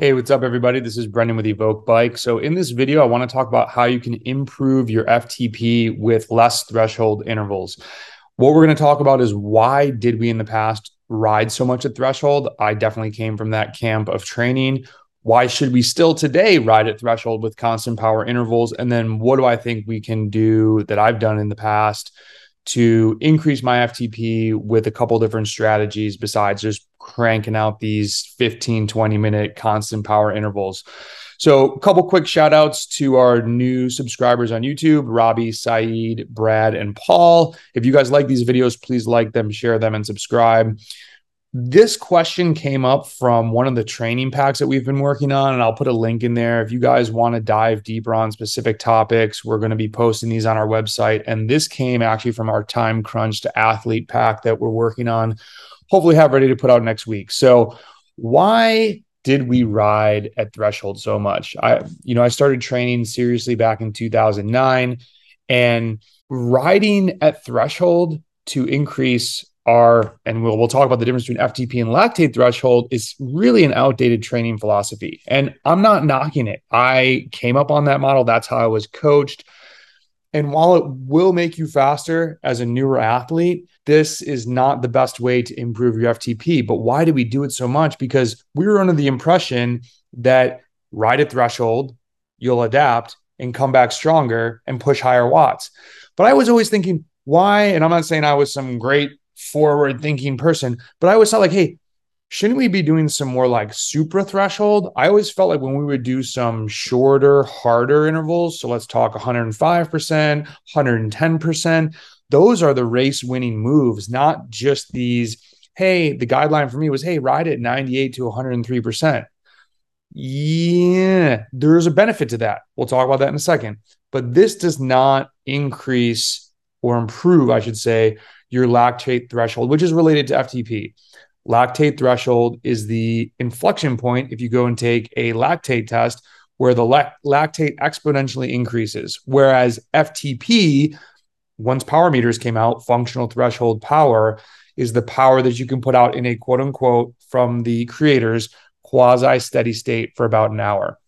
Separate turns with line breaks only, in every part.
Hey, what's up, everybody? This is Brendan with Evoq Bike. So, in this video, I want to talk about how you can improve your FTP with less threshold intervals. What we're going to talk about is why did we in the past ride so much at threshold? I definitely came from that camp of training. Why should we still today ride at threshold with constant power intervals? And then what do I think we can do that I've done in the past to increase my FTP with a couple different strategies besides just cranking out these 15, 20 minute constant power intervals. So, a couple quick shout outs to our new subscribers on YouTube Robbie, Saeed, Brad, and Paul. If you guys like these videos, please like them, share them, and subscribe. This question came up from one of the training packs that we've been working on, and I'll put a link in there. If you guys want to dive deeper on specific topics, we're going to be posting these on our website. And this came actually from our time crunch to athlete pack that we're working on, hopefully, have ready to put out next week. So, why did we ride at threshold so much? I, you know, I started training seriously back in 2009, and riding at threshold to increase are, and we'll, we'll talk about the difference between FTP and lactate threshold, is really an outdated training philosophy. And I'm not knocking it. I came up on that model. That's how I was coached. And while it will make you faster as a newer athlete, this is not the best way to improve your FTP. But why do we do it so much? Because we were under the impression that ride at threshold, you'll adapt and come back stronger and push higher watts. But I was always thinking, why? And I'm not saying I was some great forward thinking person. But I always thought like, hey, shouldn't we be doing some more like supra threshold? I always felt like when we would do some shorter, harder intervals, so let's talk 105%, 110%, those are the race winning moves, not just these. Hey, the guideline for me was, hey, ride at 98 to 103%. Yeah, there's a benefit to that. We'll talk about that in a second. But this does not increase or improve, I should say, your lactate threshold, which is related to FTP. Lactate threshold is the inflection point if you go and take a lactate test where the lactate exponentially increases. Whereas FTP, once power meters came out, functional threshold power is the power that you can put out in a quote unquote from the creators quasi steady state for about an hour.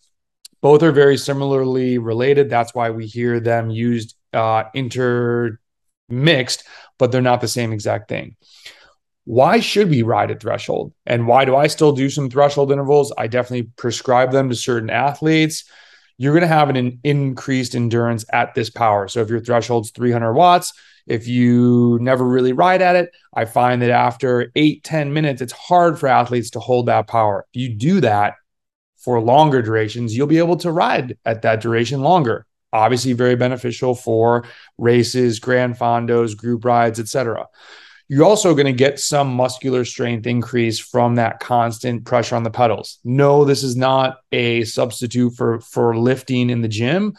Both are very similarly related. That's why we hear them used uh, intermixed, but they're not the same exact thing. Why should we ride a threshold? And why do I still do some threshold intervals? I definitely prescribe them to certain athletes. You're going to have an increased endurance at this power. So if your threshold's 300 watts, if you never really ride at it, I find that after eight, 10 minutes, it's hard for athletes to hold that power. If you do that for longer durations, you'll be able to ride at that duration longer obviously very beneficial for races, gran fondos, group rides, etc. You're also going to get some muscular strength increase from that constant pressure on the pedals. No, this is not a substitute for for lifting in the gym,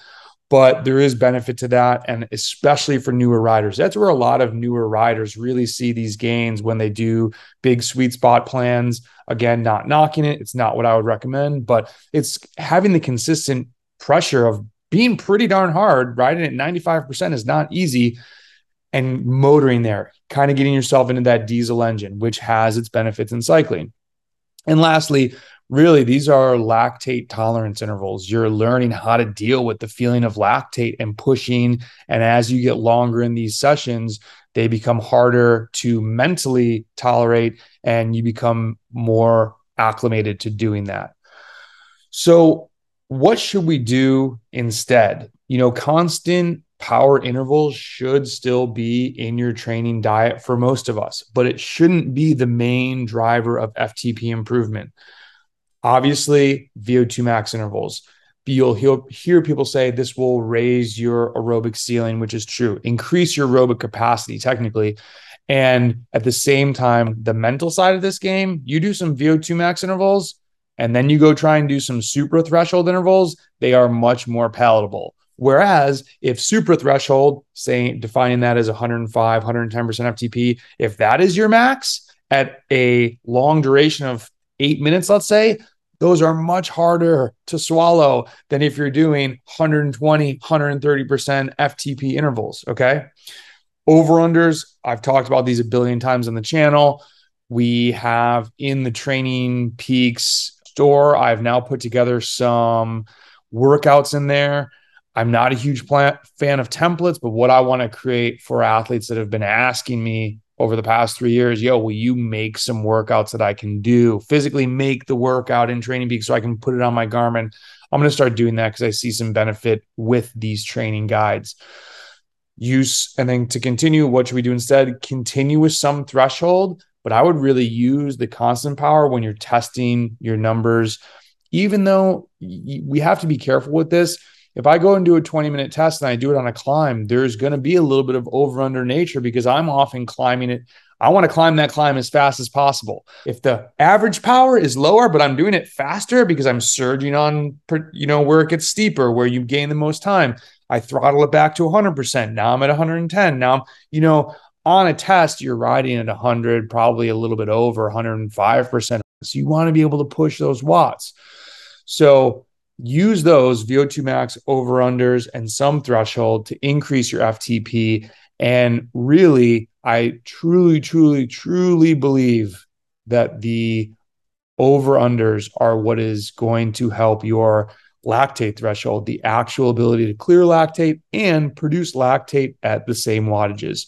but there is benefit to that and especially for newer riders. That's where a lot of newer riders really see these gains when they do big sweet spot plans. Again, not knocking it, it's not what I would recommend, but it's having the consistent pressure of being pretty darn hard, riding at 95% is not easy. And motoring there, kind of getting yourself into that diesel engine, which has its benefits in cycling. And lastly, really, these are lactate tolerance intervals. You're learning how to deal with the feeling of lactate and pushing. And as you get longer in these sessions, they become harder to mentally tolerate and you become more acclimated to doing that. So, what should we do instead? You know, constant power intervals should still be in your training diet for most of us, but it shouldn't be the main driver of FTP improvement. Obviously, VO2 max intervals. You'll hear people say this will raise your aerobic ceiling, which is true, increase your aerobic capacity technically. And at the same time, the mental side of this game, you do some VO2 max intervals, and then you go try and do some supra threshold intervals, they are much more palatable. Whereas if supra threshold, say defining that as 105, 110% FTP, if that is your max at a long duration of eight minutes, let's say, those are much harder to swallow than if you're doing 120, 130% FTP intervals. Okay. Over unders, I've talked about these a billion times on the channel. We have in the TrainingPeaks store. I've now put together some workouts in there. I'm not a huge plan, fan of templates, but what I want to create for athletes that have been asking me over the past three years, yo, will you make some workouts that I can do physically make the workout in Training Peak so I can put it on my Garmin? I'm going to start doing that because I see some benefit with these training guides. Use and then to continue, what should we do instead? Continue with some threshold, but I would really use the constant power when you're testing your numbers. Even though we have to be careful with this, if I go and do a 20 minute test and I do it on a climb, there's going to be a little bit of over under nature because I'm often climbing it. I want to climb that climb as fast as possible. If the average power is lower, but I'm doing it faster because I'm surging on, you know, where it gets steeper, where you gain the most time, I throttle it back to 100%. Now I'm at 110. Now I'm, you know, on a test, you're riding at 100, probably a little bit over 105%. So you want to be able to push those watts. So use those VO2 max over unders and some threshold to increase your FTP. And really, I truly, truly, truly believe that the over unders are what is going to help your lactate threshold, the actual ability to clear lactate and produce lactate at the same wattages.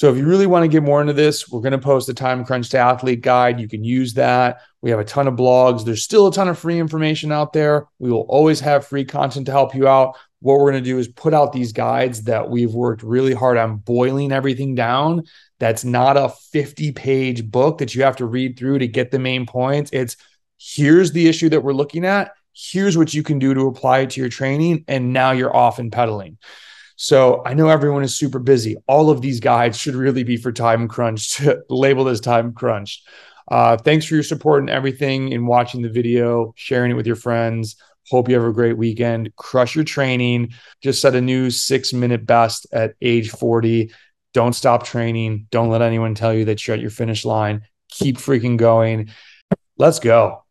So if you really want to get more into this, we're going to post a time Crunch to athlete guide. You can use that. We have a ton of blogs. There's still a ton of free information out there. We will always have free content to help you out. What we're going to do is put out these guides that we've worked really hard on boiling everything down. That's not a 50 page book that you have to read through to get the main points. It's here's the issue that we're looking at. Here's what you can do to apply it to your training. And now you're off and pedaling. So I know everyone is super busy. All of these guides should really be for time crunched, labeled as time crunched. Uh, thanks for your support and everything in watching the video, sharing it with your friends. Hope you have a great weekend. Crush your training. Just set a new six minute best at age 40. Don't stop training. Don't let anyone tell you that you're at your finish line. Keep freaking going. Let's go.